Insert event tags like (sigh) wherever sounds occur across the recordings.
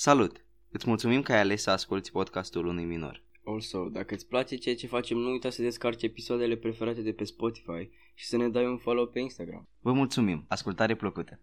Salut! Îți mulțumim că ai ales să asculti podcastul unui minor. Also, dacă îți place ceea ce facem, nu uita să descarci episoadele preferate de pe Spotify și să ne dai un follow pe Instagram. Vă mulțumim! Ascultare plăcută!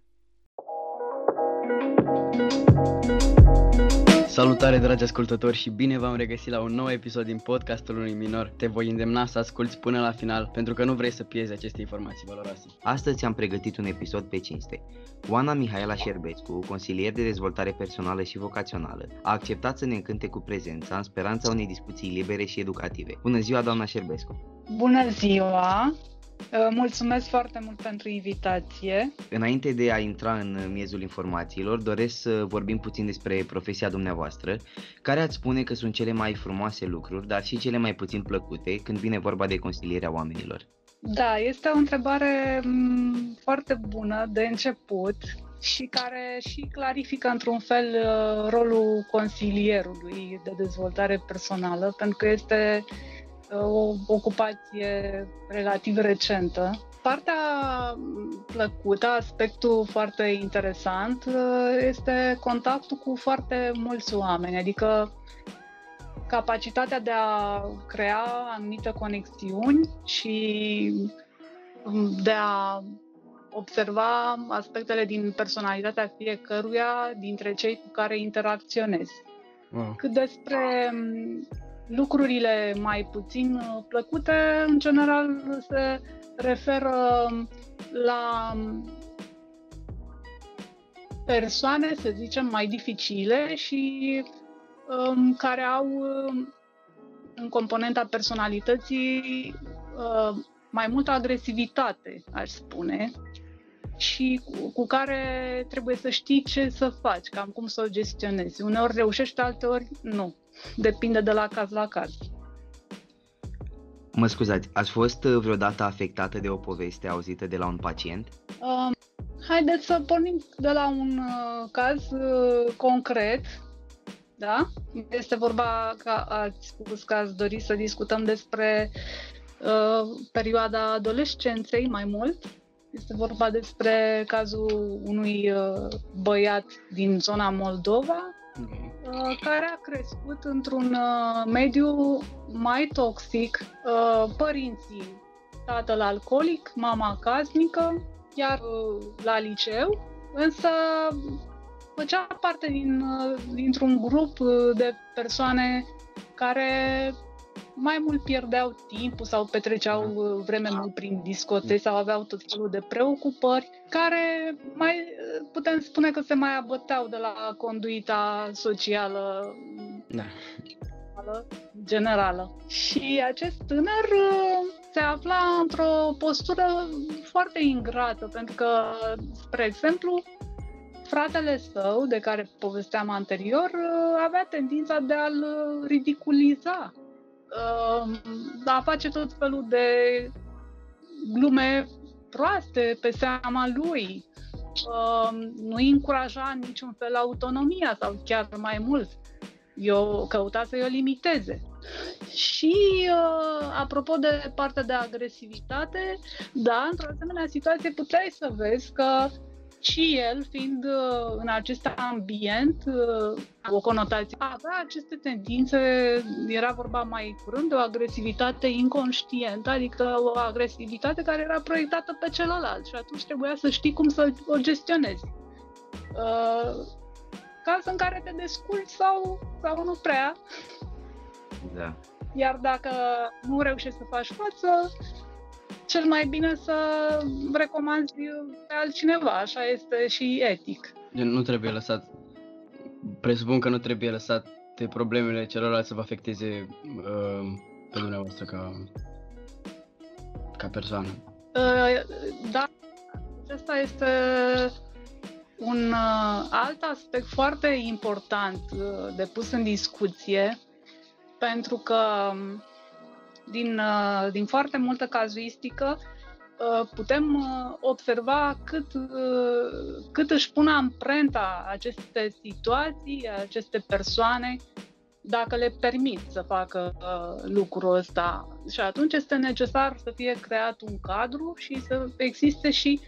Salutare dragi ascultători și bine v-am regăsit la un nou episod din podcastul unui minor. Te voi îndemna să asculti până la final pentru că nu vrei să pierzi aceste informații valoroase. Astăzi am pregătit un episod pe cinste. Oana Mihaela Șerbescu, consilier de dezvoltare personală și vocațională, a acceptat să ne încânte cu prezența în speranța unei discuții libere și educative. Bună ziua, doamna Șerbescu! Bună ziua! Uh, mulțumesc foarte mult pentru invitație. Înainte de a intra în miezul informațiilor, doresc să vorbim puțin despre profesia dumneavoastră, care ați spune că sunt cele mai frumoase lucruri, dar și cele mai puțin plăcute când vine vorba de consilierea oamenilor. Da, este o întrebare mm, foarte bună de început și care și clarifică într-un fel uh, rolul consilierului de dezvoltare personală, pentru că este o ocupație relativ recentă. Partea plăcută, aspectul foarte interesant, este contactul cu foarte mulți oameni, adică capacitatea de a crea anumite conexiuni și de a observa aspectele din personalitatea fiecăruia dintre cei cu care interacționezi. Wow. Cât despre lucrurile mai puțin uh, plăcute, în general, se referă la persoane, să zicem, mai dificile și um, care au um, în componenta personalității uh, mai multă agresivitate, aș spune, și cu, cu care trebuie să știi ce să faci, cam cum să o gestionezi. Uneori reușești, alteori nu. Depinde de la caz la caz. Mă scuzați, ați fost uh, vreodată afectată de o poveste auzită de la un pacient? Um, haideți să pornim de la un uh, caz uh, concret. Da? Este vorba că ați spus că ați dori să discutăm despre uh, perioada adolescenței mai mult. Este vorba despre cazul unui uh, băiat din zona Moldova Uh, care a crescut într-un uh, mediu mai toxic, uh, părinții, tatăl alcoolic, mama casnică, iar la liceu, însă făcea parte din, dintr-un grup de persoane care mai mult pierdeau timpul sau petreceau da. uh, vreme mult prin discoteci sau aveau tot felul de preocupări care mai uh, putem spune că se mai abăteau de la conduita socială da. generală. Și acest tânăr uh, se afla într-o postură foarte ingrată, pentru că, spre exemplu, fratele său, de care povesteam anterior, avea tendința de a-l ridiculiza uh, a face tot felul de glume proaste pe seama lui. Uh, nu îi încuraja în niciun fel autonomia sau chiar mai mult. Eu căuta să-i o limiteze. Și uh, apropo de partea de agresivitate, da, într-o asemenea situație puteai să vezi că și el, fiind uh, în acest ambient, uh, o conotație, avea aceste tendințe, era vorba mai curând de o agresivitate inconștientă, adică o agresivitate care era proiectată pe celălalt și atunci trebuia să știi cum să o gestionezi. Uh, caz în care te descurci sau, sau nu prea. Da. Iar dacă nu reușești să faci față, cel mai bine să recomanzi pe altcineva, așa este și etic. Nu trebuie lăsat, presupun că nu trebuie lăsat de problemele celorlalți să vă afecteze uh, pe dumneavoastră ca, ca persoană. Uh, da, acesta este un uh, alt aspect foarte important uh, de pus în discuție, pentru că um, din, uh, din foarte multă cazuistică, uh, putem uh, observa cât, cât își pun amprenta aceste situații, aceste persoane, dacă le permit să facă lucrul ăsta. Și atunci este necesar să fie creat un cadru și să existe și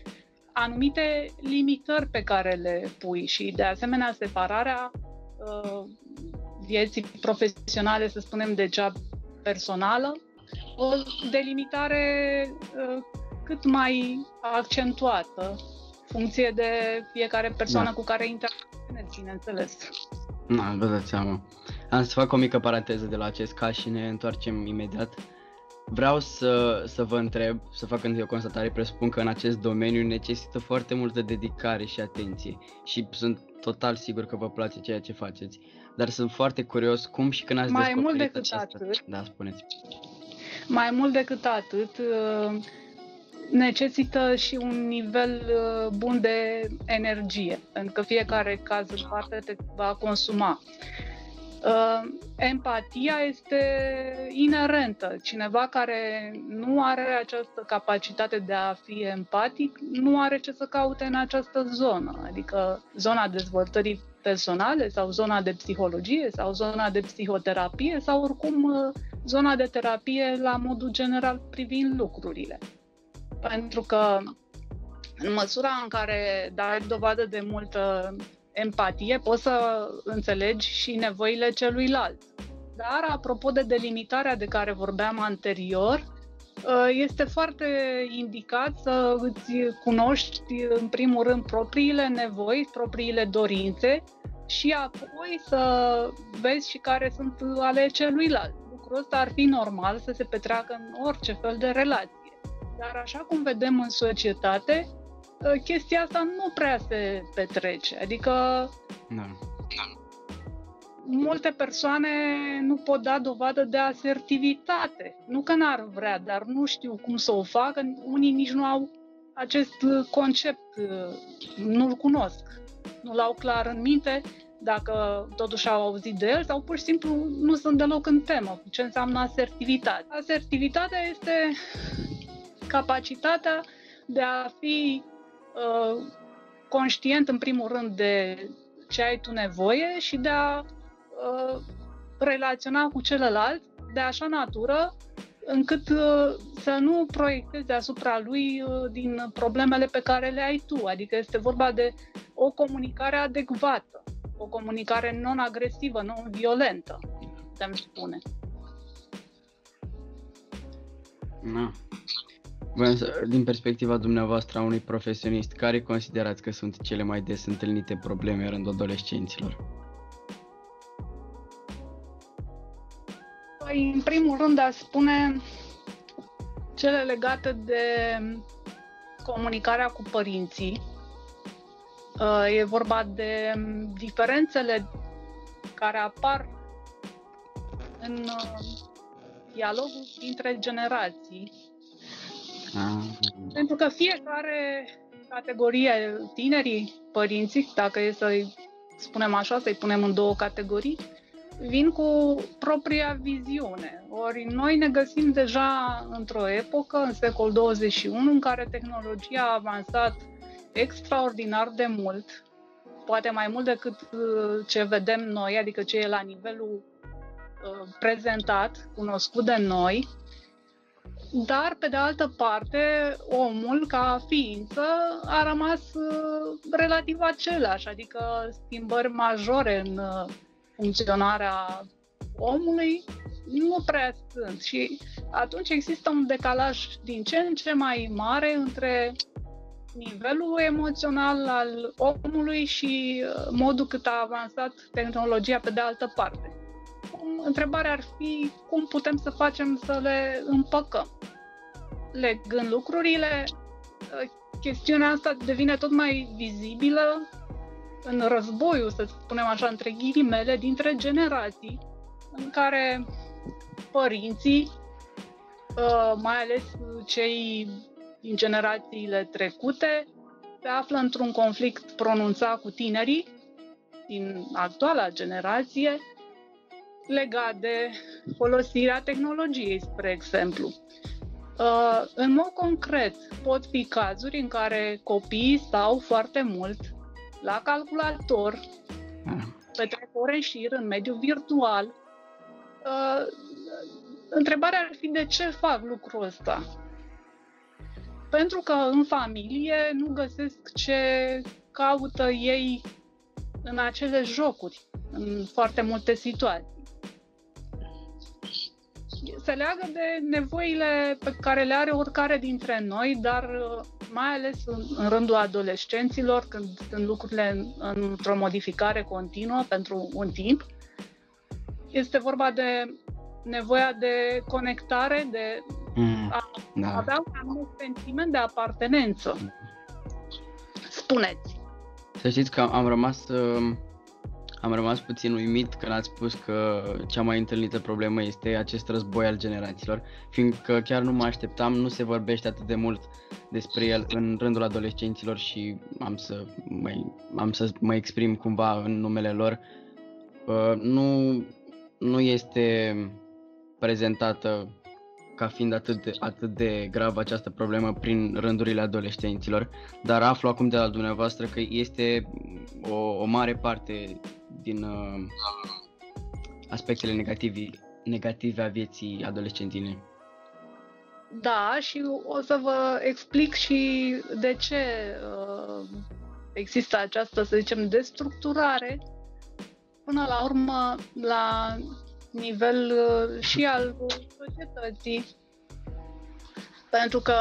anumite limitări pe care le pui și, de asemenea, separarea uh, vieții profesionale, să spunem, de cea personală, o delimitare uh, cât mai accentuată, funcție de fiecare persoană da. cu care interacționezi, bineînțeles. Da, vă dați seama. Am să fac o mică paranteză de la acest caz și ne întoarcem imediat. Vreau să, să vă întreb, să fac întâi o constatare, presupun că în acest domeniu necesită foarte multă dedicare și atenție și sunt total sigur că vă place ceea ce faceți, dar sunt foarte curios cum și când ați Mai descoperit mult decât acesta. atât. Da, spuneți. Mai mult decât atât, uh, necesită și un nivel uh, bun de energie, pentru că fiecare caz în parte te va consuma. Uh, empatia este inerentă. Cineva care nu are această capacitate de a fi empatic nu are ce să caute în această zonă, adică zona dezvoltării personale sau zona de psihologie sau zona de psihoterapie sau oricum uh, zona de terapie la modul general privind lucrurile. Pentru că în măsura în care dai dovadă de multă empatie, poți să înțelegi și nevoile celuilalt. Dar, apropo de delimitarea de care vorbeam anterior, ă, este foarte indicat să îți cunoști, în primul rând, propriile nevoi, propriile dorințe și apoi să vezi și care sunt ale celuilalt. Lucrul ăsta ar fi normal să se petreacă în orice fel de relație. Dar așa cum vedem în societate, Ă, chestia asta nu prea se petrece. Adică Da. Multe persoane nu pot da dovadă de asertivitate. Nu că n-ar vrea, dar nu știu cum să o facă. Unii nici nu au acest concept, nu-l cunosc. Nu l-au clar în minte dacă totuși au auzit de el sau pur și simplu nu sunt deloc în temă cu ce înseamnă asertivitate. Asertivitatea este capacitatea de a fi uh, conștient în primul rând de ce ai tu nevoie și de a uh, relaționa cu celălalt de așa natură încât uh, să nu proiectezi asupra lui uh, din problemele pe care le ai tu. Adică este vorba de o comunicare adecvată, o comunicare non-agresivă, non-violentă, putem spune. Da. Vreau să, din perspectiva dumneavoastră a unui profesionist, care considerați că sunt cele mai des întâlnite probleme în rândul adolescenților? Păi, în primul rând, a spune cele legate de comunicarea cu părinții. Uh, e vorba de diferențele care apar în uh, dialogul dintre generații Ah. Pentru că fiecare categorie, tinerii, părinții, dacă e să-i spunem așa, să-i punem în două categorii, vin cu propria viziune. Ori noi ne găsim deja într-o epocă, în secol 21, în care tehnologia a avansat extraordinar de mult, poate mai mult decât uh, ce vedem noi, adică ce e la nivelul uh, prezentat, cunoscut de noi, dar, pe de altă parte, omul, ca ființă, a rămas uh, relativ același, adică schimbări majore în uh, funcționarea omului nu prea sunt și atunci există un decalaj din ce în ce mai mare între nivelul emoțional al omului și uh, modul cât a avansat tehnologia pe de altă parte întrebarea ar fi cum putem să facem să le împăcăm. Legând lucrurile, chestiunea asta devine tot mai vizibilă în războiul, să spunem așa, între ghilimele, dintre generații, în care părinții, uh, mai ales cei din generațiile trecute, se află într-un conflict pronunțat cu tinerii din actuala generație, legat de folosirea tehnologiei, spre exemplu. Uh, în mod concret, pot fi cazuri în care copiii stau foarte mult la calculator, petrec ore în șir în mediul virtual. Uh, întrebarea ar fi de ce fac lucrul ăsta? Pentru că în familie nu găsesc ce caută ei în acele jocuri în foarte multe situații. Se leagă de nevoile pe care le are oricare dintre noi, dar uh, mai ales în, în rândul adolescenților, când sunt lucrurile într-o modificare continuă pentru un timp. Este vorba de nevoia de conectare, de mm, a da. avea un anumit sentiment de apartenență. Spuneți. Să știți că am rămas uh, am rămas puțin uimit când ați spus că cea mai întâlnită problemă este acest război al generațiilor, fiindcă chiar nu mă așteptam, nu se vorbește atât de mult despre el în rândul adolescenților și am să mă, am să mă exprim cumva în numele lor. Uh, nu, nu este prezentată ca fiind atât de, atât de gravă această problemă prin rândurile adolescenților, dar aflu acum de la dumneavoastră că este o, o mare parte din uh, aspectele negative, negative a vieții adolescentine. Da, și o să vă explic și de ce uh, există această, să zicem, destructurare până la urmă la nivel uh, și al societății. Pentru că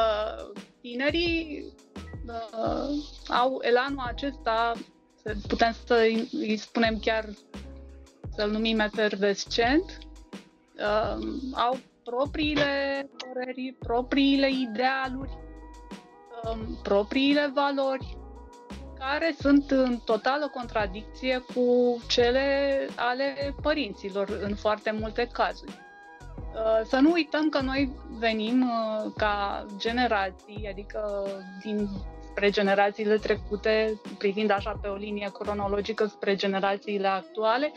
tinerii uh, au elanul acesta, putem să îi spunem chiar, să-l numim efervescent, uh, au propriile păreri, propriile idealuri, uh, propriile valori care sunt în totală contradicție cu cele ale părinților în foarte multe cazuri. Uh, să nu uităm că noi venim uh, ca generații, adică din spre generațiile trecute, privind așa pe o linie cronologică spre generațiile actuale,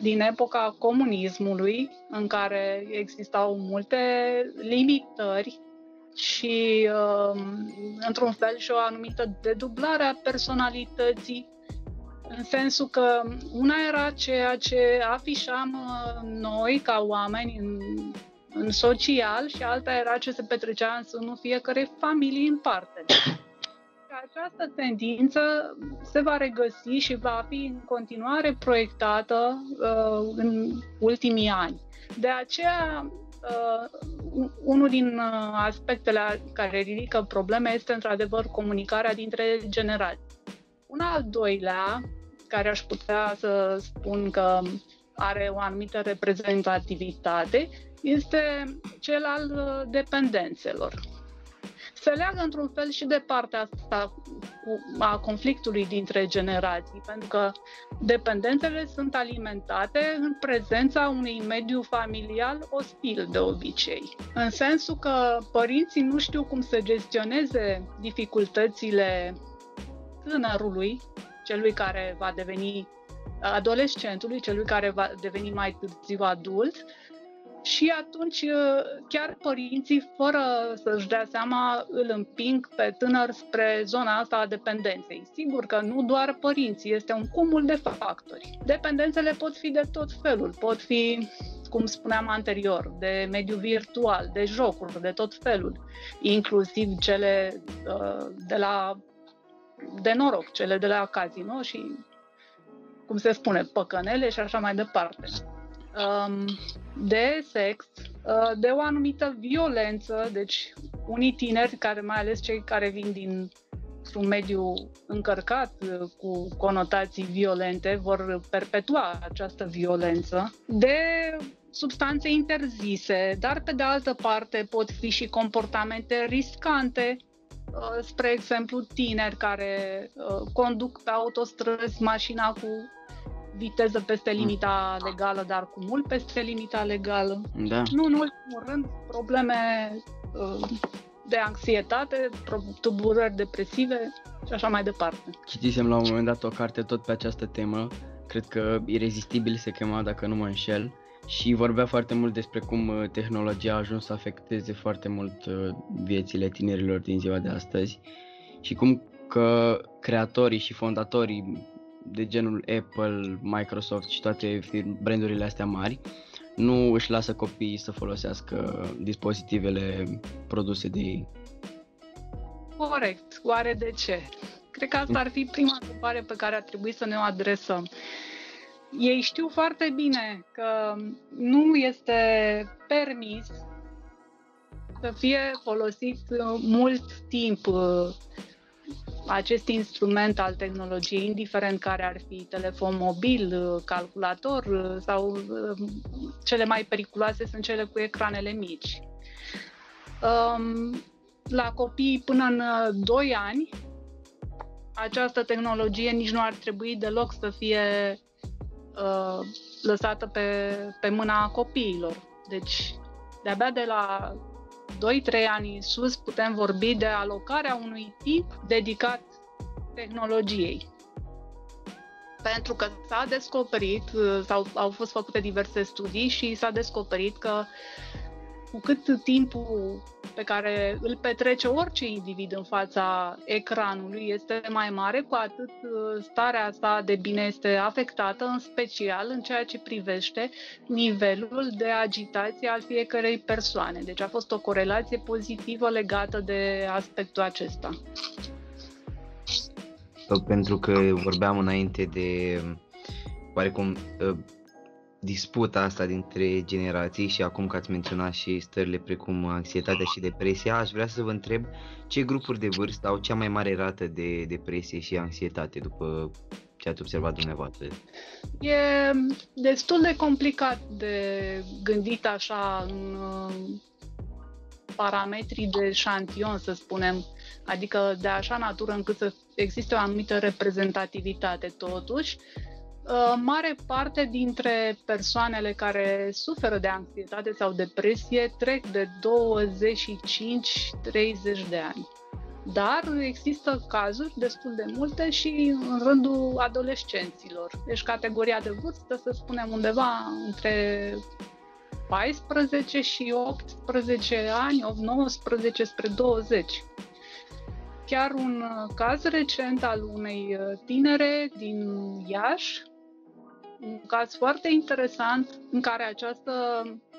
din epoca comunismului, în care existau multe limitări și, uh, într-un fel, și o anumită dedublare a personalității, în sensul că una era ceea ce afișam uh, noi ca oameni în, în social și alta era ce se petrecea în sânul fiecare familie în parte. Această tendință se va regăsi și va fi în continuare proiectată uh, în ultimii ani. De aceea, uh, unul din uh, aspectele care ridică probleme este într-adevăr comunicarea dintre generații. Un al doilea, care aș putea să spun că are o anumită reprezentativitate, este cel al uh, dependențelor se leagă într-un fel și de partea asta a conflictului dintre generații, pentru că dependențele sunt alimentate în prezența unui mediu familial ostil de obicei. În sensul că părinții nu știu cum să gestioneze dificultățile tânărului, celui care va deveni adolescentului, celui care va deveni mai târziu adult, și atunci uh, chiar părinții, fără să-și dea seama, îl împing pe tânăr spre zona asta a dependenței. Sigur că nu doar părinții, este un cumul de factori. Dependențele pot fi de tot felul, pot fi cum spuneam anterior, de mediu virtual, de jocuri, de tot felul, inclusiv cele uh, de la de noroc, cele de la casino și, cum se spune, păcănele și așa mai departe um, de sex, uh, de o anumită violență, deci unii tineri, care mai ales cei care vin din un mediu încărcat uh, cu conotații violente, vor perpetua această violență, de substanțe interzise, dar pe de altă parte pot fi și comportamente riscante, uh, spre exemplu tineri care conduc pe autostrăzi mașina cu viteză peste mm. limita legală, dar cu mult peste limita legală. Da. Nu în ultimul rând, probleme uh, de anxietate, tulburări depresive și așa mai departe. Citisem la un moment dat o carte tot pe această temă, cred că Irezistibil se chema, dacă nu mă înșel, și vorbea foarte mult despre cum uh, tehnologia a ajuns să afecteze foarte mult uh, viețile tinerilor din ziua de astăzi și cum că creatorii și fondatorii de genul Apple, Microsoft și toate brandurile astea mari nu își lasă copiii să folosească dispozitivele produse de ei. Corect. Oare de ce? Cred că asta ar fi prima întrebare pe care ar trebui să ne o adresăm. ei știu foarte bine că nu este permis să fie folosit mult timp uh, acest instrument al tehnologiei, indiferent care ar fi telefon mobil, uh, calculator uh, sau cele mai periculoase sunt cele cu ecranele mici. Um, la copii până în 2 ani, această tehnologie nici nu ar trebui deloc să fie uh, lăsată pe, pe mâna copiilor. Deci, de-abia de la 2-3 ani în sus putem vorbi de alocarea unui timp dedicat tehnologiei. Pentru că s-a descoperit, uh, sau au fost făcute diverse studii și s-a descoperit că cu cât timpul pe care îl petrece orice individ în fața ecranului este mai mare, cu atât uh, starea sa de bine este afectată, în special în ceea ce privește nivelul de agitație al fiecărei persoane. Deci a fost o corelație pozitivă legată de aspectul acesta. Pentru că vorbeam înainte de oarecum ă, disputa asta dintre generații și acum că ați menționat și stările precum anxietatea și depresia, aș vrea să vă întreb ce grupuri de vârstă au cea mai mare rată de depresie și anxietate după ce ați observat dumneavoastră? E destul de complicat de gândit așa în parametrii de șantion, să spunem, adică de așa natură încât să existe o anumită reprezentativitate totuși. Uh, mare parte dintre persoanele care suferă de anxietate sau depresie trec de 25-30 de ani. Dar există cazuri destul de multe și în rândul adolescenților. Deci categoria de vârstă, să spunem undeva între 14 și 18 ani, 19 spre 20. Chiar un caz recent al unei tinere din Iași, un caz foarte interesant în care această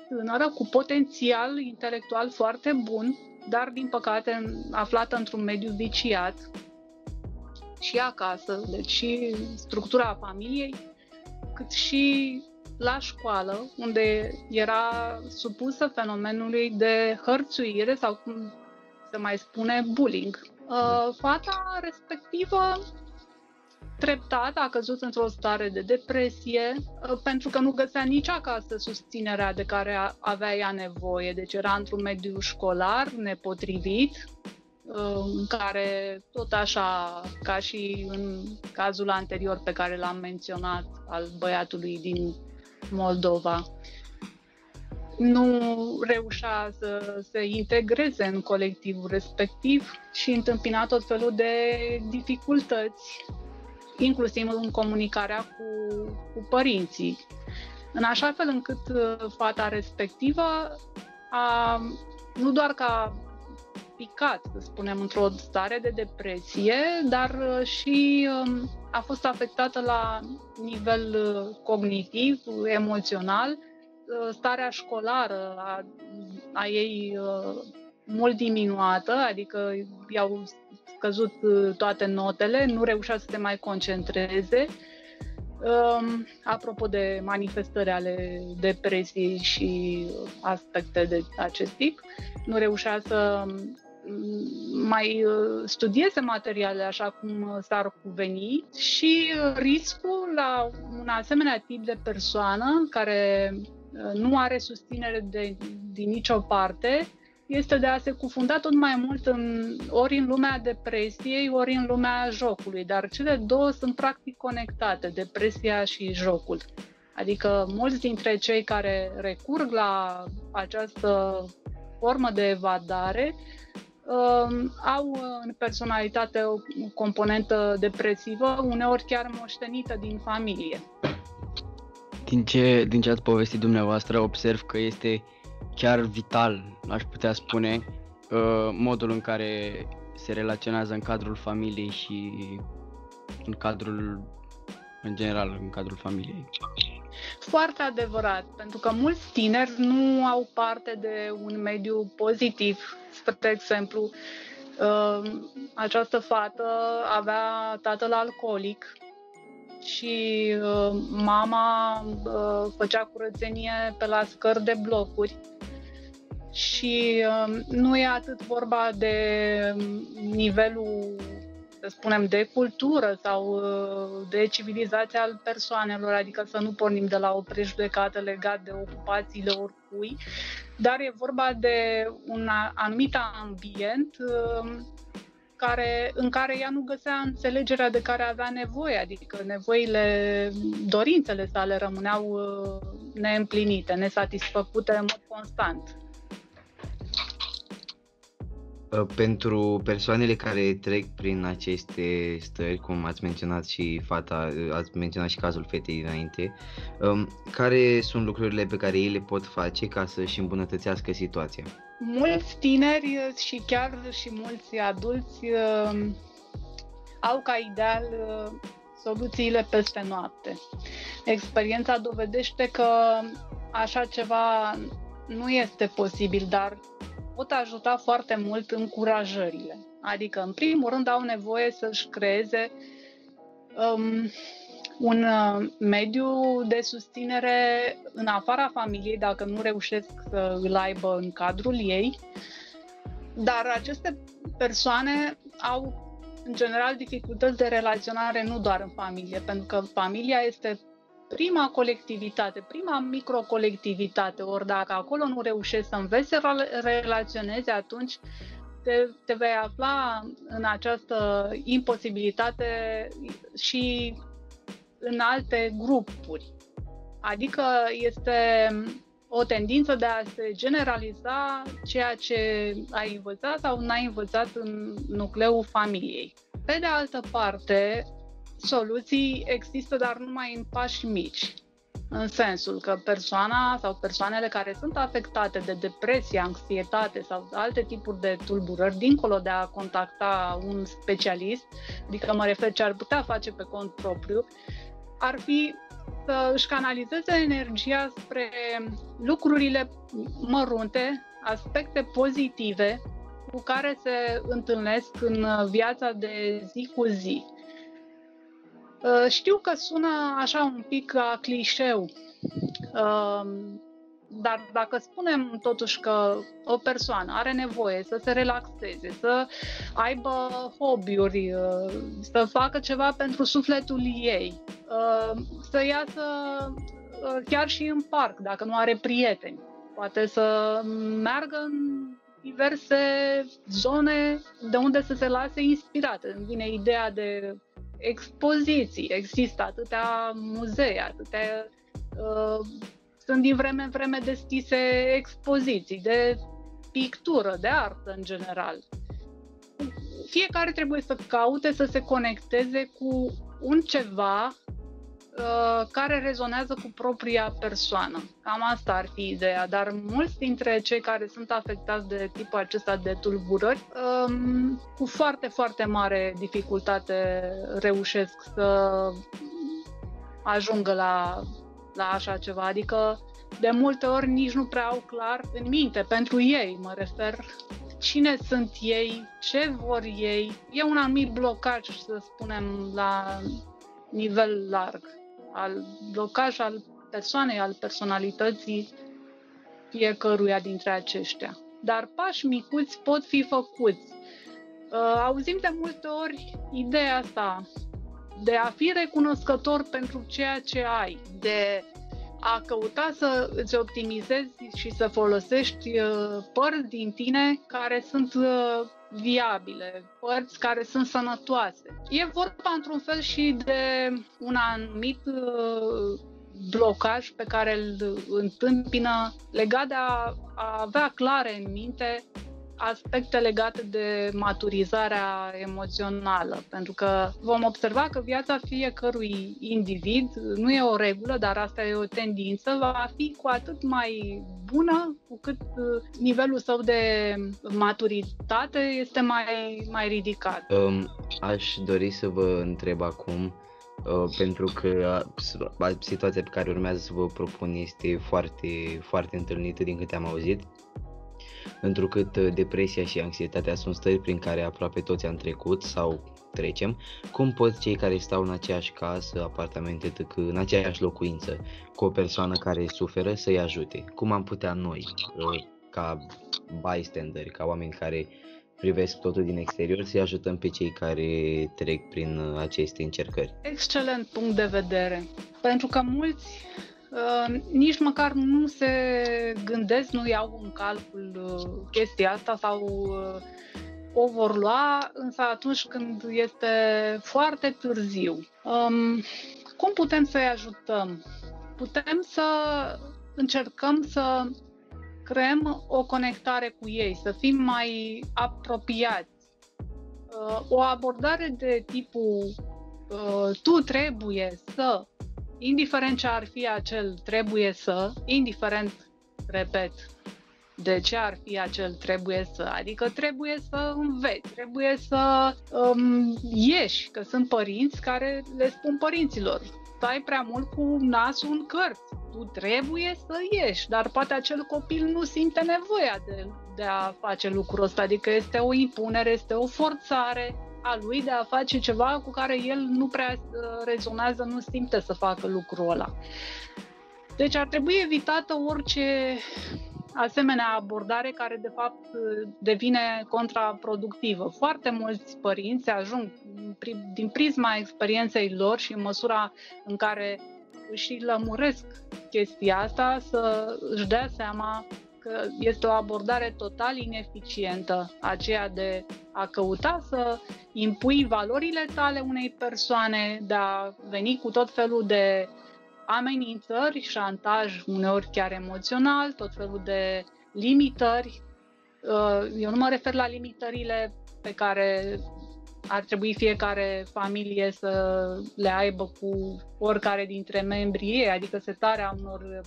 tânără cu potențial intelectual foarte bun, dar din păcate aflată într-un mediu viciat și acasă, deci și structura familiei, cât și la școală, unde era supusă fenomenului de hărțuire sau cum se mai spune bullying. Uh, fata respectivă treptat a căzut într-o stare de depresie uh, pentru că nu găsea nici acasă susținerea de care avea ea nevoie. Deci era într-un mediu școlar nepotrivit, uh, în care tot așa, ca și în cazul anterior pe care l-am menționat, al băiatului din Moldova, nu reușea să se integreze în colectivul respectiv și întâmpina tot felul de dificultăți inclusiv în comunicarea cu, cu părinții. În așa fel încât uh, fata respectivă a, nu doar că a picat, să spunem, într-o stare de depresie, dar uh, și um, a fost afectată la nivel uh, cognitiv, emoțional, starea școlară a, a ei mult diminuată, adică i-au scăzut uh, toate notele, nu reușea să se mai concentreze. Um, apropo de manifestări ale depresiei și aspecte de acest tip, nu reușea să mm, mai uh, studieze materiale așa cum s-ar cuveni și riscul la un asemenea tip de persoană care uh, nu are susținere de, din nicio parte este de a se cufunda tot mai mult în, ori în lumea depresiei, ori în lumea jocului. Dar cele două sunt practic conectate, depresia și jocul. Adică mulți dintre cei care recurg la această formă de evadare uh, au în personalitate o componentă depresivă, uneori chiar moștenită din familie. Din ce, din ce ați povestit dumneavoastră, observ că este chiar vital, aș putea spune, uh, modul în care se relaționează în cadrul familiei și în cadrul, în general, în cadrul familiei. Foarte adevărat, pentru că mulți tineri nu au parte de un mediu pozitiv. Spre exemplu, uh, această fată avea tatăl alcoolic și uh, mama uh, făcea curățenie pe la scări de blocuri și uh, nu e atât vorba de nivelul să spunem, de cultură sau uh, de civilizație al persoanelor, adică să nu pornim de la o prejudecată legat de ocupațiile oricui, dar e vorba de un anumit ambient uh, care, în care ea nu găsea înțelegerea de care avea nevoie, adică nevoile, dorințele sale rămâneau uh, neîmplinite, nesatisfăcute în mod constant. Uh, pentru persoanele care trec prin aceste stări, cum ați menționat și fata, uh, ați menționat și cazul fetei dinainte, um, care sunt lucrurile pe care ei le pot face ca să-și îmbunătățească situația? Mulți tineri și chiar și mulți adulți uh, au ca ideal soluțiile peste noapte. Experiența dovedește că așa ceva nu este posibil, dar pot ajuta foarte mult încurajările. Adică, în primul rând, au nevoie să-și creeze um, un uh, mediu de susținere în afara familiei, dacă nu reușesc să îl aibă în cadrul ei. Dar aceste persoane au, în general, dificultăți de relaționare nu doar în familie, pentru că familia este prima colectivitate, prima microcolectivitate, ori dacă acolo nu reușești să înveți să relaționezi, atunci te, te vei afla în această imposibilitate și în alte grupuri. Adică este o tendință de a se generaliza ceea ce ai învățat sau n-ai învățat în nucleul familiei. Pe de altă parte, soluții există, dar numai în pași mici. În sensul că persoana sau persoanele care sunt afectate de depresie, anxietate sau alte tipuri de tulburări, dincolo de a contacta un specialist, adică mă refer ce ar putea face pe cont propriu, ar fi să își canalizeze energia spre lucrurile mărunte, aspecte pozitive cu care se întâlnesc în viața de zi cu zi. Uh, știu că sună așa un pic ca clișeu, um, dar dacă spunem totuși că o persoană are nevoie să se relaxeze, să aibă hobby-uri, uh, să facă ceva pentru sufletul ei, uh, să iasă chiar și în parc, dacă nu are prieteni, poate să meargă în diverse zone de unde să se lase inspirate. Îmi vine ideea de expoziții. Există atâtea muzee, atâtea... Uh, sunt din vreme în vreme deschise expoziții de pictură, de artă în general. Fiecare trebuie să caute să se conecteze cu un ceva Uh, care rezonează cu propria persoană. Cam asta ar fi ideea, dar mulți dintre cei care sunt afectați de tipul acesta de tulburări, um, cu foarte, foarte mare dificultate reușesc să ajungă la, la așa ceva. Adică, de multe ori nici nu prea au clar în minte, pentru ei mă refer, cine sunt ei, ce vor ei. E un anumit blocaj, să spunem, la nivel larg al blocaj al persoanei, al personalității fiecăruia dintre aceștia. Dar pași micuți pot fi făcuți. Uh, auzim de multe ori ideea asta de a fi recunoscător pentru ceea ce ai, de a căuta să îți optimizezi și să folosești uh, părți din tine care sunt uh, viabile, părți care sunt sănătoase. E vorba într-un fel și de un anumit uh, blocaj pe care îl întâmpină legat de a, a avea clare în minte aspecte legate de maturizarea emoțională, pentru că vom observa că viața fiecărui individ nu e o regulă, dar asta e o tendință, va fi cu atât mai bună cu cât uh, nivelul său de maturitate este mai, mai ridicat. Um, aș dori să vă întreb acum Uh, pentru că uh, situația pe care urmează să vă propun este foarte, foarte întâlnită din câte am auzit întrucât uh, depresia și anxietatea sunt stări prin care aproape toți am trecut sau trecem, cum pot cei care stau în aceeași casă, apartamente, tâc, în aceeași locuință, cu o persoană care suferă să-i ajute? Cum am putea noi, uh, ca bystanderi, ca oameni care privesc totul din exterior, să-i ajutăm pe cei care trec prin uh, aceste încercări? Excelent punct de vedere, pentru că mulți Uh, nici măcar nu se gândesc, nu iau în calcul uh, chestia asta sau uh, o vor lua, însă atunci când este foarte târziu. Um, cum putem să-i ajutăm? Putem să încercăm să creăm o conectare cu ei, să fim mai apropiați. Uh, o abordare de tipul uh, tu trebuie să indiferent ce ar fi acel trebuie să, indiferent, repet, de ce ar fi acel trebuie să, adică trebuie să înveți, trebuie să um, ieși, că sunt părinți care le spun părinților, stai prea mult cu nasul în cărți, tu trebuie să ieși, dar poate acel copil nu simte nevoia de, de a face lucrul ăsta, adică este o impunere, este o forțare, a lui de a face ceva cu care el nu prea uh, rezonează, nu simte să facă lucrul ăla. Deci ar trebui evitată orice asemenea abordare care de fapt devine contraproductivă. Foarte mulți părinți ajung din prisma experienței lor și în măsura în care își lămuresc chestia asta să își dea seama că este o abordare total ineficientă, aceea de a căuta să impui valorile tale unei persoane, de a veni cu tot felul de amenințări, șantaj, uneori chiar emoțional, tot felul de limitări. Uh, eu nu mă refer la limitările pe care ar trebui fiecare familie să le aibă cu oricare dintre membrii ei, adică setarea unor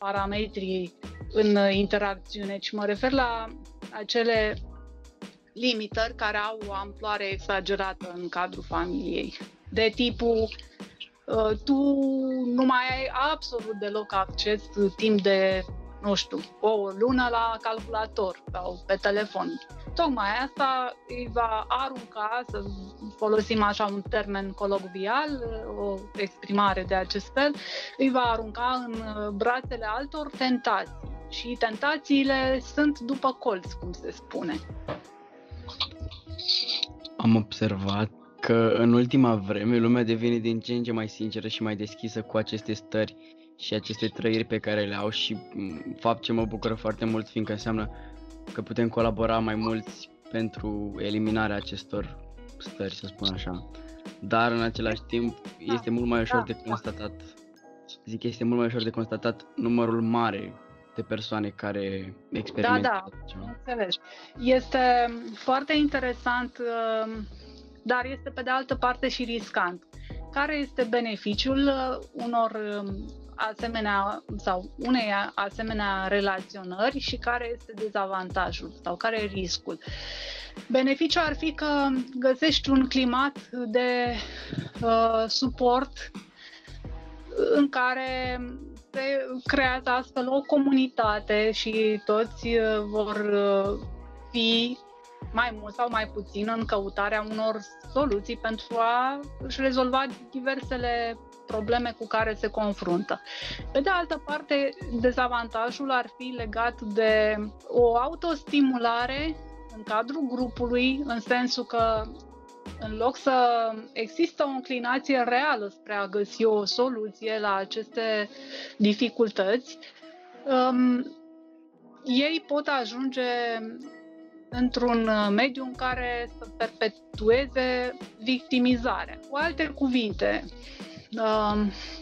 parametri în interacțiune, ci mă refer la acele limitări care au o amploare exagerată în cadrul familiei. De tipul, uh, tu nu mai ai absolut deloc acces timp de nu știu, o lună la calculator sau pe telefon. Tocmai asta îi va arunca, să folosim așa un termen colocvial, o exprimare de acest fel, îi va arunca în brațele altor tentații. Și tentațiile sunt după colț, cum se spune. Am observat că în ultima vreme lumea devine din ce în ce mai sinceră și mai deschisă cu aceste stări și aceste trăiri pe care le au și fapt ce mă bucură foarte mult, fiindcă înseamnă că putem colabora mai mulți pentru eliminarea acestor stări, să spun așa. Dar în același timp este mult mai ușor de constatat, zic este mult mai ușor de constatat numărul mare de persoane care experimentează. Da, da, înțelegi. Este foarte interesant, uh, dar este pe de altă parte și riscant. Care este beneficiul uh, unor um, asemenea sau unei asemenea relaționări și care este dezavantajul sau care e riscul. Beneficiul ar fi că găsești un climat de uh, suport în care se creează astfel o comunitate și toți uh, vor uh, fi mai mult sau mai puțin în căutarea unor soluții pentru a își rezolva diversele probleme cu care se confruntă. Pe de altă parte, dezavantajul ar fi legat de o autostimulare în cadrul grupului, în sensul că în loc să există o înclinație reală spre a găsi o soluție la aceste dificultăți, um, ei pot ajunge într-un mediu în care să perpetueze victimizarea. Cu alte cuvinte,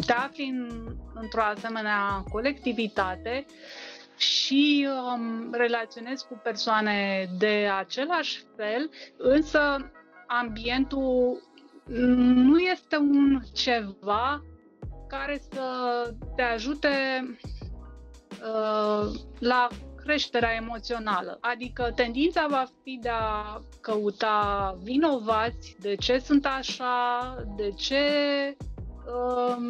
te afli în, într-o asemenea colectivitate și um, relaționezi cu persoane de același fel, însă ambientul nu este un ceva care să te ajute uh, la creșterea emoțională. Adică tendința va fi de a căuta vinovați de ce sunt așa, de ce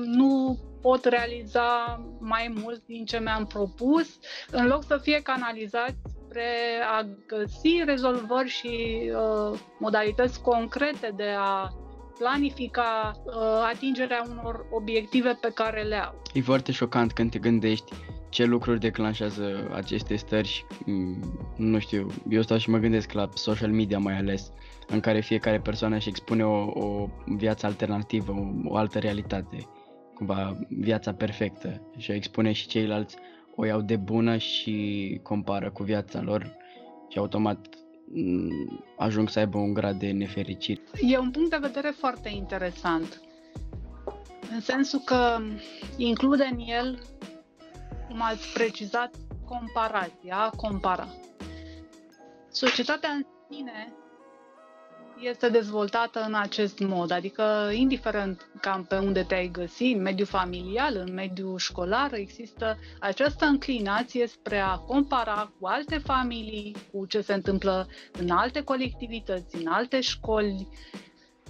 nu pot realiza mai mult din ce mi-am propus, în loc să fie canalizați spre a găsi rezolvări și uh, modalități concrete de a planifica uh, atingerea unor obiective pe care le au. E foarte șocant când te gândești ce lucruri declanșează aceste stări și, mm, nu știu, eu stau și mă gândesc la social media mai ales, în care fiecare persoană își expune o, o viață alternativă, o, o altă realitate, cumva viața perfectă și o expune și ceilalți o iau de bună și compară cu viața lor și automat mm, ajung să aibă un grad de nefericire. E un punct de vedere foarte interesant, în sensul că include în el, cum ați precizat, comparația, compara. Societatea în sine este dezvoltată în acest mod, adică indiferent cam pe unde te-ai găsi, în mediul familial, în mediul școlar, există această înclinație spre a compara cu alte familii, cu ce se întâmplă în alte colectivități, în alte școli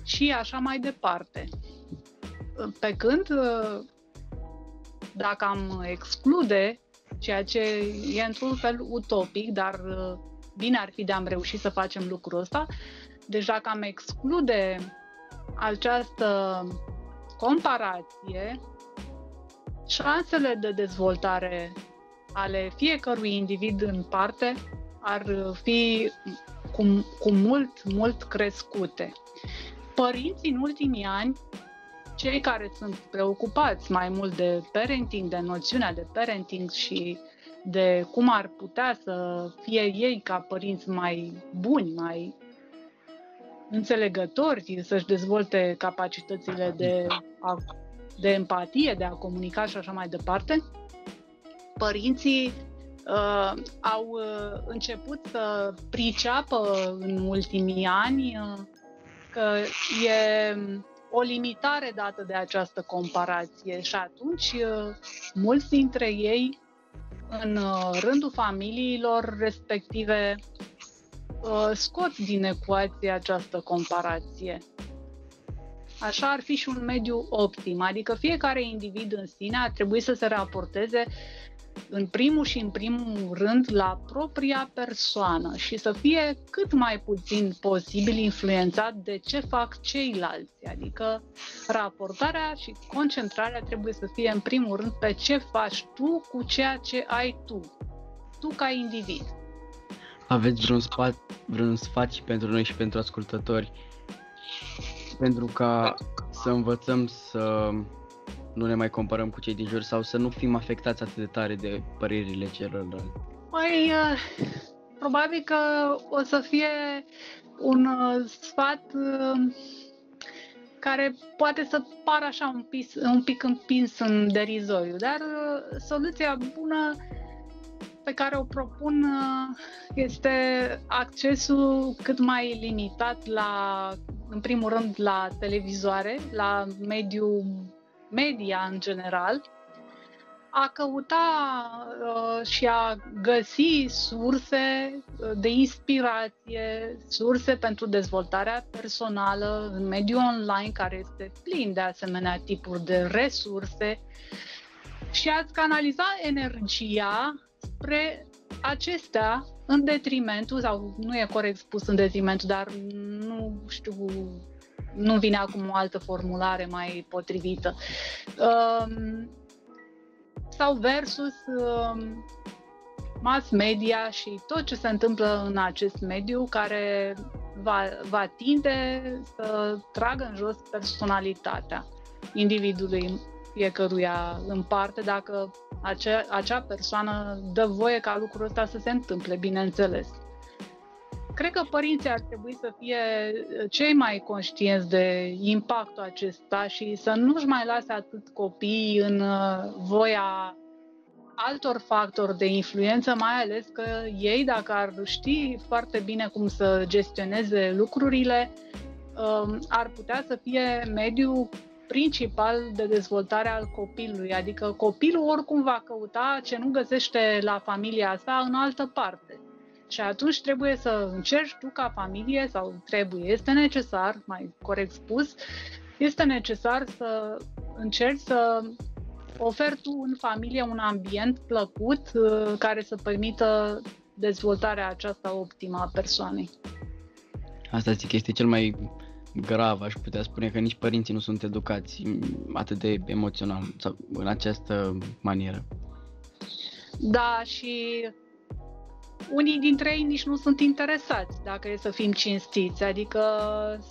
și așa mai departe. Pe când, dacă am exclude, ceea ce e într-un fel utopic, dar bine ar fi de am reușit să facem lucrul ăsta, deci dacă am exclude această comparație, șansele de dezvoltare ale fiecărui individ în parte ar fi cu, cu mult, mult crescute. Părinții în ultimii ani, cei care sunt preocupați mai mult de parenting, de noțiunea de parenting și de cum ar putea să fie ei ca părinți mai buni, mai înțelegători, să-și dezvolte capacitățile de, a, de empatie, de a comunica și așa mai departe, părinții uh, au uh, început să priceapă în ultimii ani uh, că e o limitare dată de această comparație și atunci uh, mulți dintre ei în uh, rândul familiilor respective Uh, scot din ecuație această comparație. Așa ar fi și un mediu optim, adică fiecare individ în sine ar trebui să se raporteze în primul și în primul rând la propria persoană și să fie cât mai puțin posibil influențat de ce fac ceilalți. Adică raportarea și concentrarea trebuie să fie în primul rând pe ce faci tu cu ceea ce ai tu, tu ca individ. Aveți vreun, sfat, vreun sfat și pentru noi și pentru ascultători pentru ca să învățăm să nu ne mai comparăm cu cei din jur sau să nu fim afectați atât de tare de părerile celorlalți? Păi, uh, probabil că o să fie un uh, sfat uh, care poate să pară așa un, pis, un pic împins în derizoriu, dar soluția bună pe care o propun uh, este accesul cât mai limitat la, în primul rând, la televizoare, la mediul media în general, a căuta uh, și a găsi surse uh, de inspirație, surse pentru dezvoltarea personală în mediul online care este plin de asemenea tipuri de resurse și ați canaliza energia spre acestea în detrimentul, sau nu e corect spus în detrimentul, dar nu știu, nu vine acum o altă formulare mai potrivită. Um, sau versus um, mass media și tot ce se întâmplă în acest mediu care va, va tinde să tragă în jos personalitatea individului fiecăruia în parte dacă acea, acea persoană dă voie ca lucrul ăsta să se întâmple, bineînțeles. Cred că părinții ar trebui să fie cei mai conștienți de impactul acesta și să nu-și mai lase atât copiii în uh, voia altor factori de influență, mai ales că ei, dacă ar ști foarte bine cum să gestioneze lucrurile, um, ar putea să fie mediul principal de dezvoltare al copilului, adică copilul oricum va căuta ce nu găsește la familia sa în altă parte. Și atunci trebuie să încerci tu ca familie, sau trebuie, este necesar, mai corect spus, este necesar să încerci să oferi tu în familie un ambient plăcut uh, care să permită dezvoltarea aceasta optimă a persoanei. Asta zic, este cel mai grav, aș putea spune că nici părinții nu sunt educați atât de emoțional sau în această manieră. Da, și unii dintre ei nici nu sunt interesați, dacă e să fim cinstiți, adică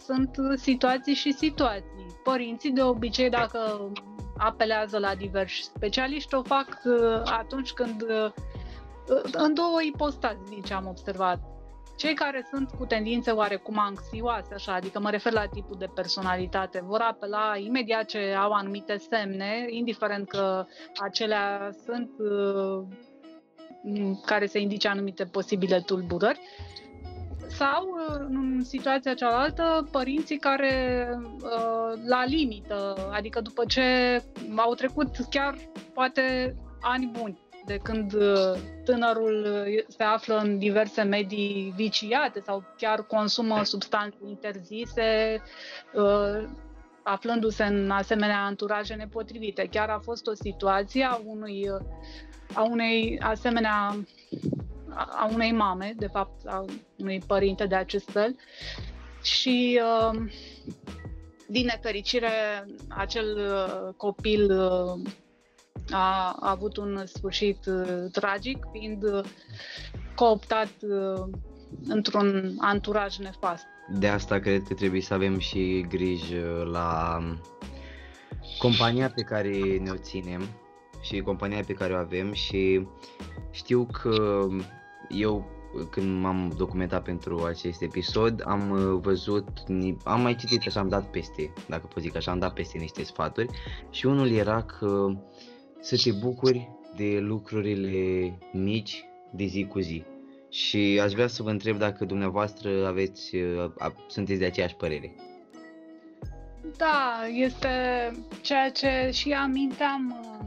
sunt situații și situații. Părinții de obicei, dacă apelează la diversi specialiști, o fac uh, atunci când uh, în două ipostazi, din ce am observat. Cei care sunt cu tendințe oarecum anxioase, așa, adică mă refer la tipul de personalitate, vor apela imediat ce au anumite semne, indiferent că acelea sunt uh, care se indice anumite posibile tulburări, sau, în situația cealaltă, părinții care uh, la limită, adică după ce au trecut chiar poate ani buni de când uh, tânărul se află în diverse medii viciate sau chiar consumă substanțe interzise, uh, aflându-se în asemenea anturaje nepotrivite. Chiar a fost o situație a unui a unei asemenea a unei mame, de fapt, a unui părinte de acest fel. Și, uh, din nefericire, acel uh, copil uh, a avut un sfârșit tragic, fiind cooptat într-un anturaj nefast. De asta cred că trebuie să avem și grijă la compania pe care ne o ținem și compania pe care o avem și știu că eu când m-am documentat pentru acest episod am uh, văzut, am mai citit și am dat peste, dacă pot zic așa, am dat peste niște sfaturi și unul era că să te bucuri de lucrurile mici de zi cu zi. Și aș vrea să vă întreb dacă dumneavoastră aveți, uh, sunteți de aceeași părere. Da, este ceea ce și aminteam uh,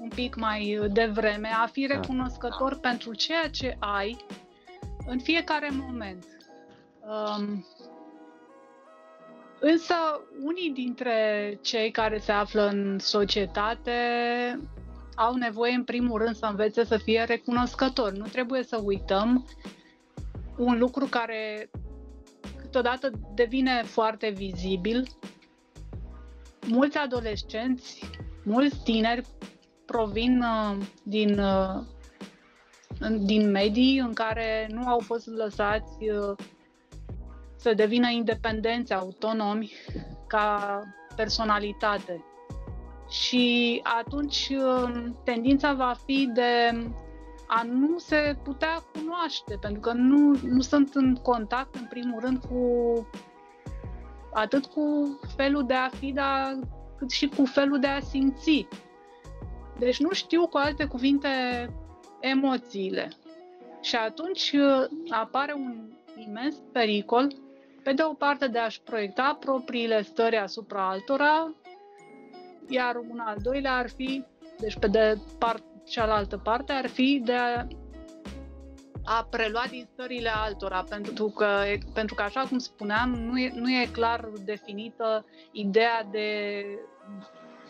un pic mai devreme, a fi da. recunoscător da. pentru ceea ce ai în fiecare moment. Um, însă, unii dintre cei care se află în societate au nevoie, în primul rând, să învețe să fie recunoscători. Nu trebuie să uităm un lucru care câteodată devine foarte vizibil. Mulți adolescenți, mulți tineri provin uh, din, uh, din medii în care nu au fost lăsați uh, să devină independenți, autonomi ca personalitate. Și atunci tendința va fi de a nu se putea cunoaște, pentru că nu, nu sunt în contact, în primul rând, cu atât cu felul de a fi, dar cât și cu felul de a simți. Deci nu știu cu alte cuvinte emoțiile. Și atunci uh, apare un imens pericol, pe de o parte de a-și proiecta propriile stări asupra altora, iar un al doilea ar fi, deci pe de part, cealaltă parte, ar fi de a, a prelua din stările altora, pentru că, pentru că, așa cum spuneam, nu e, nu e clar definită ideea de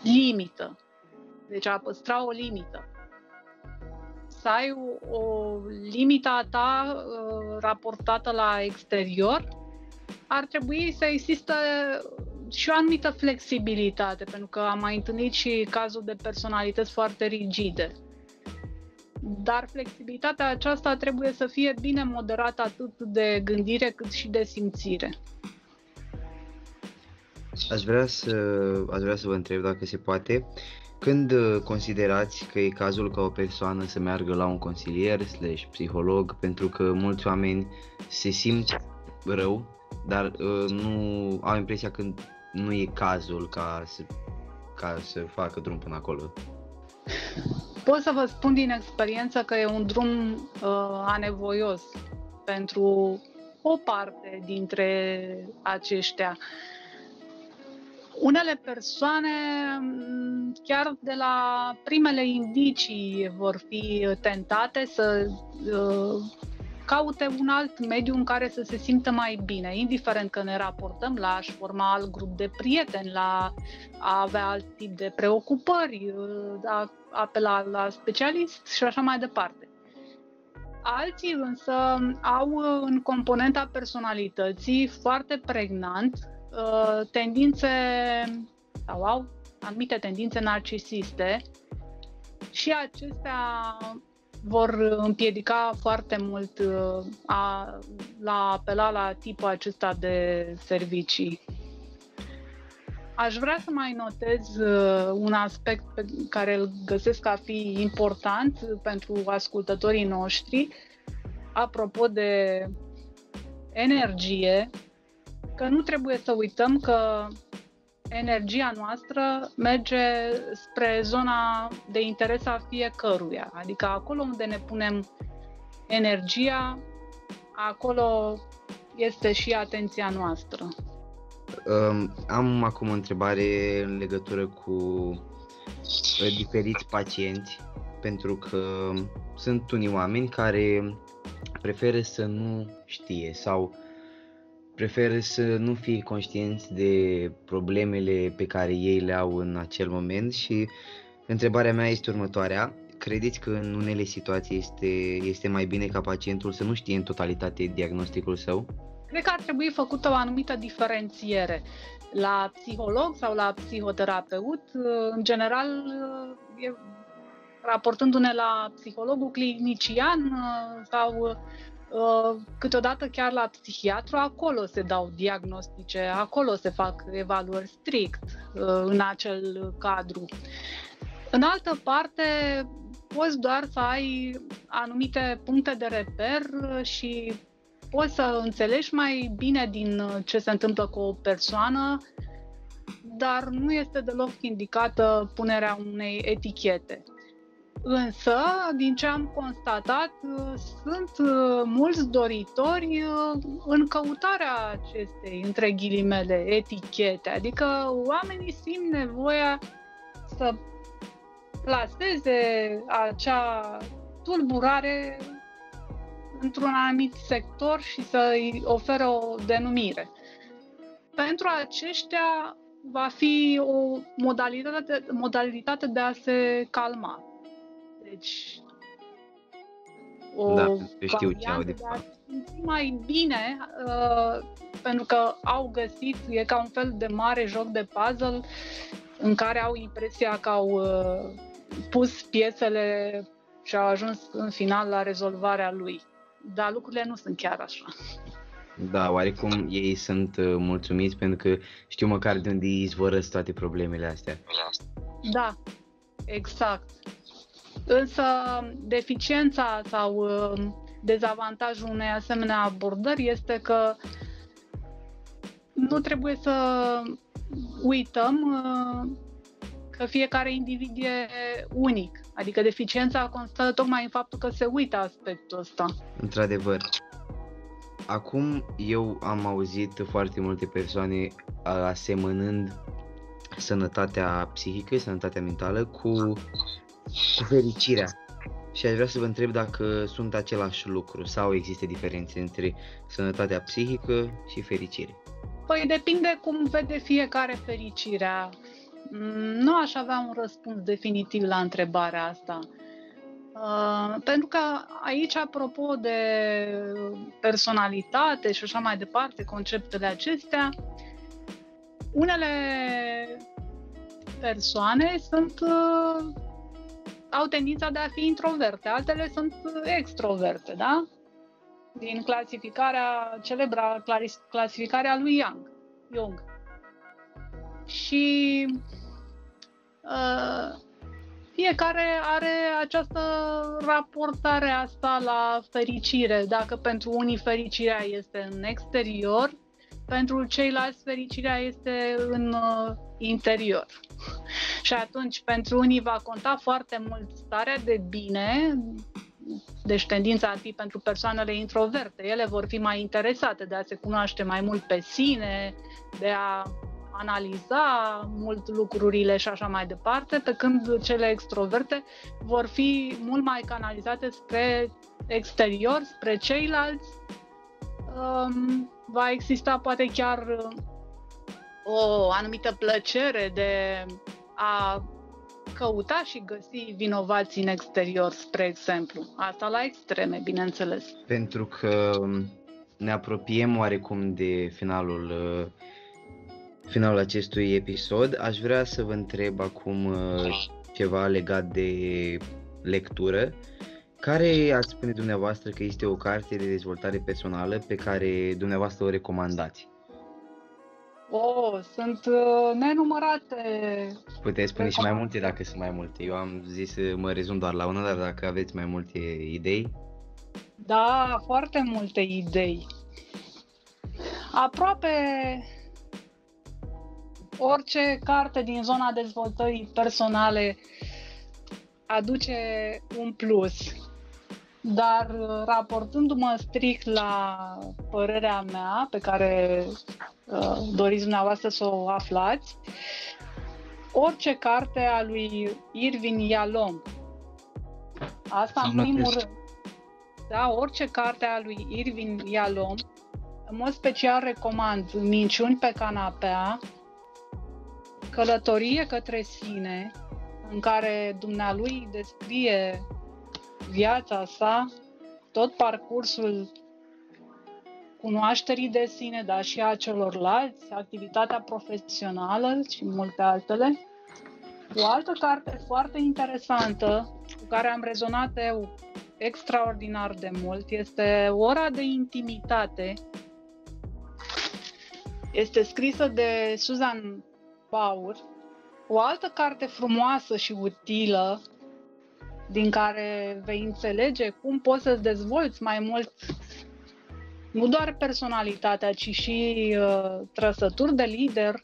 limită. Deci a păstra o limită. Să ai o, o limită a ta uh, raportată la exterior, ar trebui să existe și o anumită flexibilitate, pentru că am mai întâlnit și cazul de personalități foarte rigide. Dar flexibilitatea aceasta trebuie să fie bine moderată atât de gândire cât și de simțire. Aș vrea să, aș vrea să vă întreb dacă se poate când uh, considerați că e cazul ca o persoană să meargă la un consilier slash psiholog pentru că mulți oameni se simt rău, dar uh, nu au impresia că nu e cazul ca să, ca să facă drum până acolo? Pot să vă spun din experiență că e un drum uh, anevoios pentru o parte dintre aceștia. Uh, unele persoane, mm, chiar de la primele indicii, vor fi tentate să uh, caute un alt mediu în care să se simtă mai bine, indiferent că ne raportăm la a-și forma alt grup de prieteni, la a avea alt tip de preocupări, uh, a apela la specialist și așa mai departe. Alții însă au în componenta personalității foarte pregnant uh, tendințe sau au anumite tendințe narcisiste și acestea vor împiedica foarte mult uh, a, la apela la tipul acesta de servicii. Aș vrea să mai notez uh, un aspect pe care îl găsesc ca fi important pentru ascultătorii noștri, apropo de energie, că nu trebuie să uităm că energia noastră merge spre zona de interes a fiecăruia. Adică acolo unde ne punem energia, acolo este și atenția noastră. Um, am acum o întrebare în legătură cu uh, diferiți pacienți, pentru că sunt unii oameni care preferă să nu știe sau preferă să nu fie conștienți de problemele pe care ei le au în acel moment și întrebarea mea este următoarea. Credeți că în unele situații este, este mai bine ca pacientul să nu știe în totalitate diagnosticul său? Cred că ar trebui făcută o anumită diferențiere. La psiholog sau la psihoterapeut, în general, e, raportându-ne la psihologul clinician sau Uh, câteodată chiar la psihiatru, acolo se dau diagnostice, acolo se fac evaluări strict uh, în acel cadru. În altă parte, poți doar să ai anumite puncte de reper și poți să înțelegi mai bine din ce se întâmplă cu o persoană, dar nu este deloc indicată punerea unei etichete. Însă, din ce am constatat, sunt uh, mulți doritori uh, în căutarea acestei, între ghilimele, etichete. Adică oamenii simt nevoia să plaseze acea tulburare într-un anumit sector și să îi oferă o denumire. Pentru aceștia va fi o modalitate, modalitate de a se calma. Deci, o da, știu ce au de mai bine, uh, pentru că au găsit, e ca un fel de mare joc de puzzle în care au impresia că au uh, pus piesele și au ajuns în final la rezolvarea lui. Dar lucrurile nu sunt chiar așa. Da, oarecum ei sunt uh, mulțumiți pentru că știu măcar de unde izvorăsc toate problemele astea. Da, exact. Însă deficiența sau uh, dezavantajul unei asemenea abordări este că nu trebuie să uităm uh, că fiecare individ e unic. Adică deficiența constă tocmai în faptul că se uită aspectul ăsta. Într-adevăr. Acum eu am auzit foarte multe persoane asemănând sănătatea psihică, sănătatea mentală cu cu fericirea. Și aș vrea să vă întreb dacă sunt același lucru sau există diferențe între sănătatea psihică și fericire. Păi depinde cum vede fiecare fericirea. Mm, nu aș avea un răspuns definitiv la întrebarea asta. Uh, pentru că aici, apropo de personalitate și așa mai departe, conceptele acestea, unele persoane sunt uh, au tendința de a fi introverte, altele sunt extroverte, da? Din clasificarea, celebra clasificarea lui Young. Jung. Și uh, fiecare are această raportare asta la fericire. Dacă pentru unii fericirea este în exterior, pentru ceilalți fericirea este în uh, interior. Și atunci, pentru unii va conta foarte mult starea de bine, deci tendința ar fi pentru persoanele introverte. Ele vor fi mai interesate de a se cunoaște mai mult pe sine, de a analiza mult lucrurile și așa mai departe, pe când cele extroverte vor fi mult mai canalizate spre exterior, spre ceilalți. Um, va exista poate chiar o anumită plăcere de a căuta și găsi vinovații în exterior, spre exemplu. Asta la extreme, bineînțeles. Pentru că ne apropiem oarecum de finalul uh, finalul acestui episod, aș vrea să vă întreb acum uh, ceva legat de lectură. Care ați spune dumneavoastră că este o carte de dezvoltare personală pe care dumneavoastră o recomandați? Oh, sunt uh, nenumărate. Puteți spune și mai multe dacă sunt mai multe. Eu am zis să mă rezum doar la una, dar dacă aveți mai multe idei. Da, foarte multe idei. Aproape orice carte din zona dezvoltării personale aduce un plus. Dar raportându-mă strict la părerea mea, pe care uh, doriți dumneavoastră să o aflați, orice carte a lui Irvin Yalom, asta în primul rând, da, orice carte a lui Irvin Yalom, în mod special recomand Minciuni pe canapea, Călătorie către sine, în care dumnealui descrie viața sa, tot parcursul cunoașterii de sine, dar și a celorlalți, activitatea profesională și multe altele. O altă carte foarte interesantă cu care am rezonat eu extraordinar de mult este Ora de intimitate. Este scrisă de Susan Paur. O altă carte frumoasă și utilă din care vei înțelege cum poți să-ți dezvolți mai mult nu doar personalitatea, ci și uh, trăsături de lider,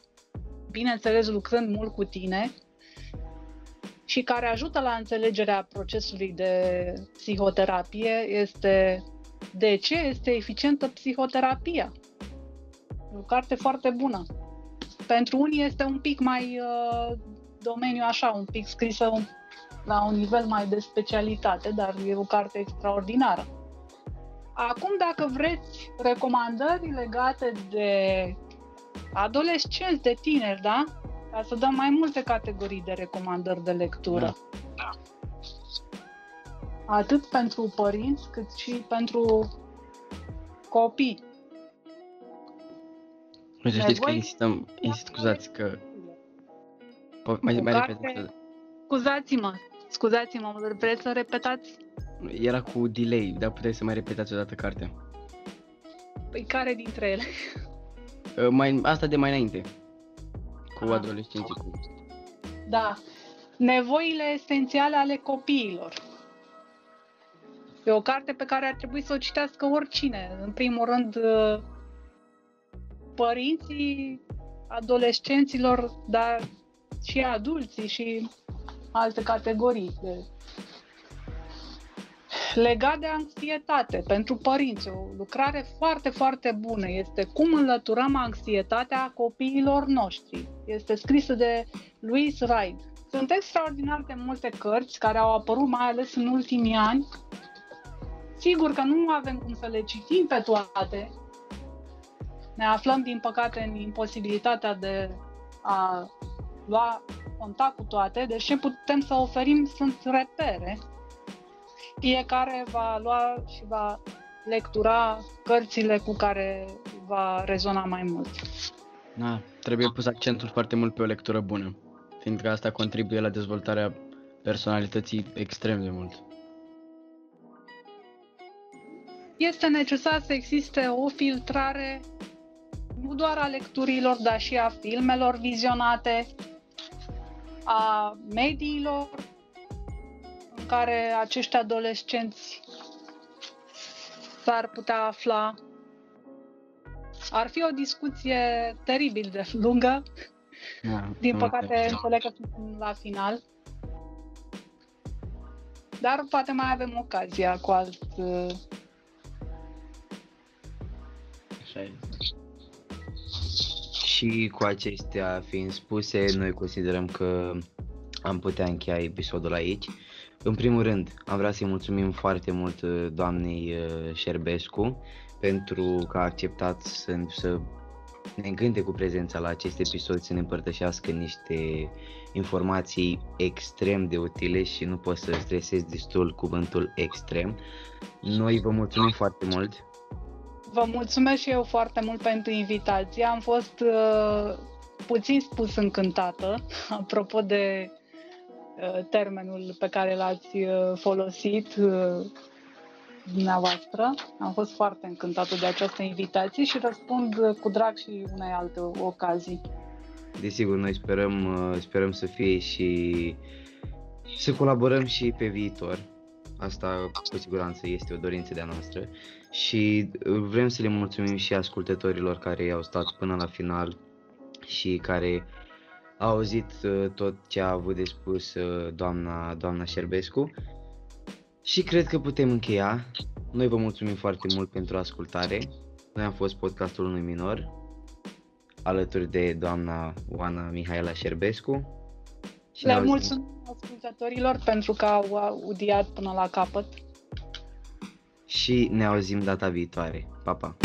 bineînțeles lucrând mult cu tine și care ajută la înțelegerea procesului de psihoterapie este de ce este eficientă psihoterapia. E o carte foarte bună. Pentru unii este un pic mai uh, domeniu așa, un pic scrisă un, la un nivel mai de specialitate, dar e o carte extraordinară. Acum, dacă vreți recomandări legate de adolescenți, de tineri, da? Ca să dăm mai multe categorii de recomandări de lectură. Da. Atât pentru părinți, cât și pentru copii. Nu știți că insistăm, insist, scuzați că... Mai, mai repede. Scuzați-mă, scuzați-mă, vreți să repetați? Era cu delay, dar puteți să mai repetați o dată cartea. Păi care dintre ele? Uh, mai, asta de mai înainte. Cu ah. adolescenții. Cu... Da. Nevoile esențiale ale copiilor. E o carte pe care ar trebui să o citească oricine. În primul rând, uh, părinții adolescenților, dar și adulții și alte categorii de legat de anxietate pentru părinți, o lucrare foarte, foarte bună este cum înlăturăm anxietatea copiilor noștri. Este scrisă de Louis Ride. Sunt extraordinar de multe cărți care au apărut mai ales în ultimii ani. Sigur că nu avem cum să le citim pe toate. Ne aflăm, din păcate, în imposibilitatea de a lua contact cu toate, deci ce putem să oferim sunt repere fiecare va lua și va lectura cărțile cu care va rezona mai mult. Da, trebuie pus accentul foarte mult pe o lectură bună, fiindcă asta contribuie la dezvoltarea personalității extrem de mult. Este necesar să existe o filtrare nu doar a lecturilor, dar și a filmelor vizionate, a mediilor în care acești adolescenți s-ar putea afla. Ar fi o discuție teribil de lungă. Da, Din păcate, înțeleg că suntem la final. Dar poate mai avem ocazia cu alt... Așa Și cu acestea fiind spuse, noi considerăm că am putea încheia episodul aici. În primul rând, am vrea să-i mulțumim foarte mult uh, doamnei uh, Șerbescu pentru că a acceptat să, să ne încânte cu prezența la acest episod să ne împărtășească niște informații extrem de utile și nu pot să stresez destul cuvântul extrem. Noi vă mulțumim foarte mult. Vă mulțumesc și eu foarte mult pentru invitație. Am fost uh, puțin spus încântată, (laughs) apropo de uh, termenul pe care l-ați uh, folosit uh, dumneavoastră. Am fost foarte încântată de această invitație și răspund cu drag și unei alte ocazii. Desigur, noi sperăm, uh, sperăm să fie și să colaborăm și pe viitor. Asta cu siguranță este o dorință de-a noastră și uh, vrem să le mulțumim și ascultătorilor care au stat până la final și care au auzit uh, tot ce a avut de spus doamna, doamna Șerbescu și cred că putem încheia. Noi vă mulțumim foarte mult pentru ascultare. Noi am fost podcastul unui minor, alături de doamna Oana Mihaela Șerbescu. Și Le mulțumim ascultătorilor pentru că au audiat până la capăt. Și ne auzim data viitoare. Pa, pa!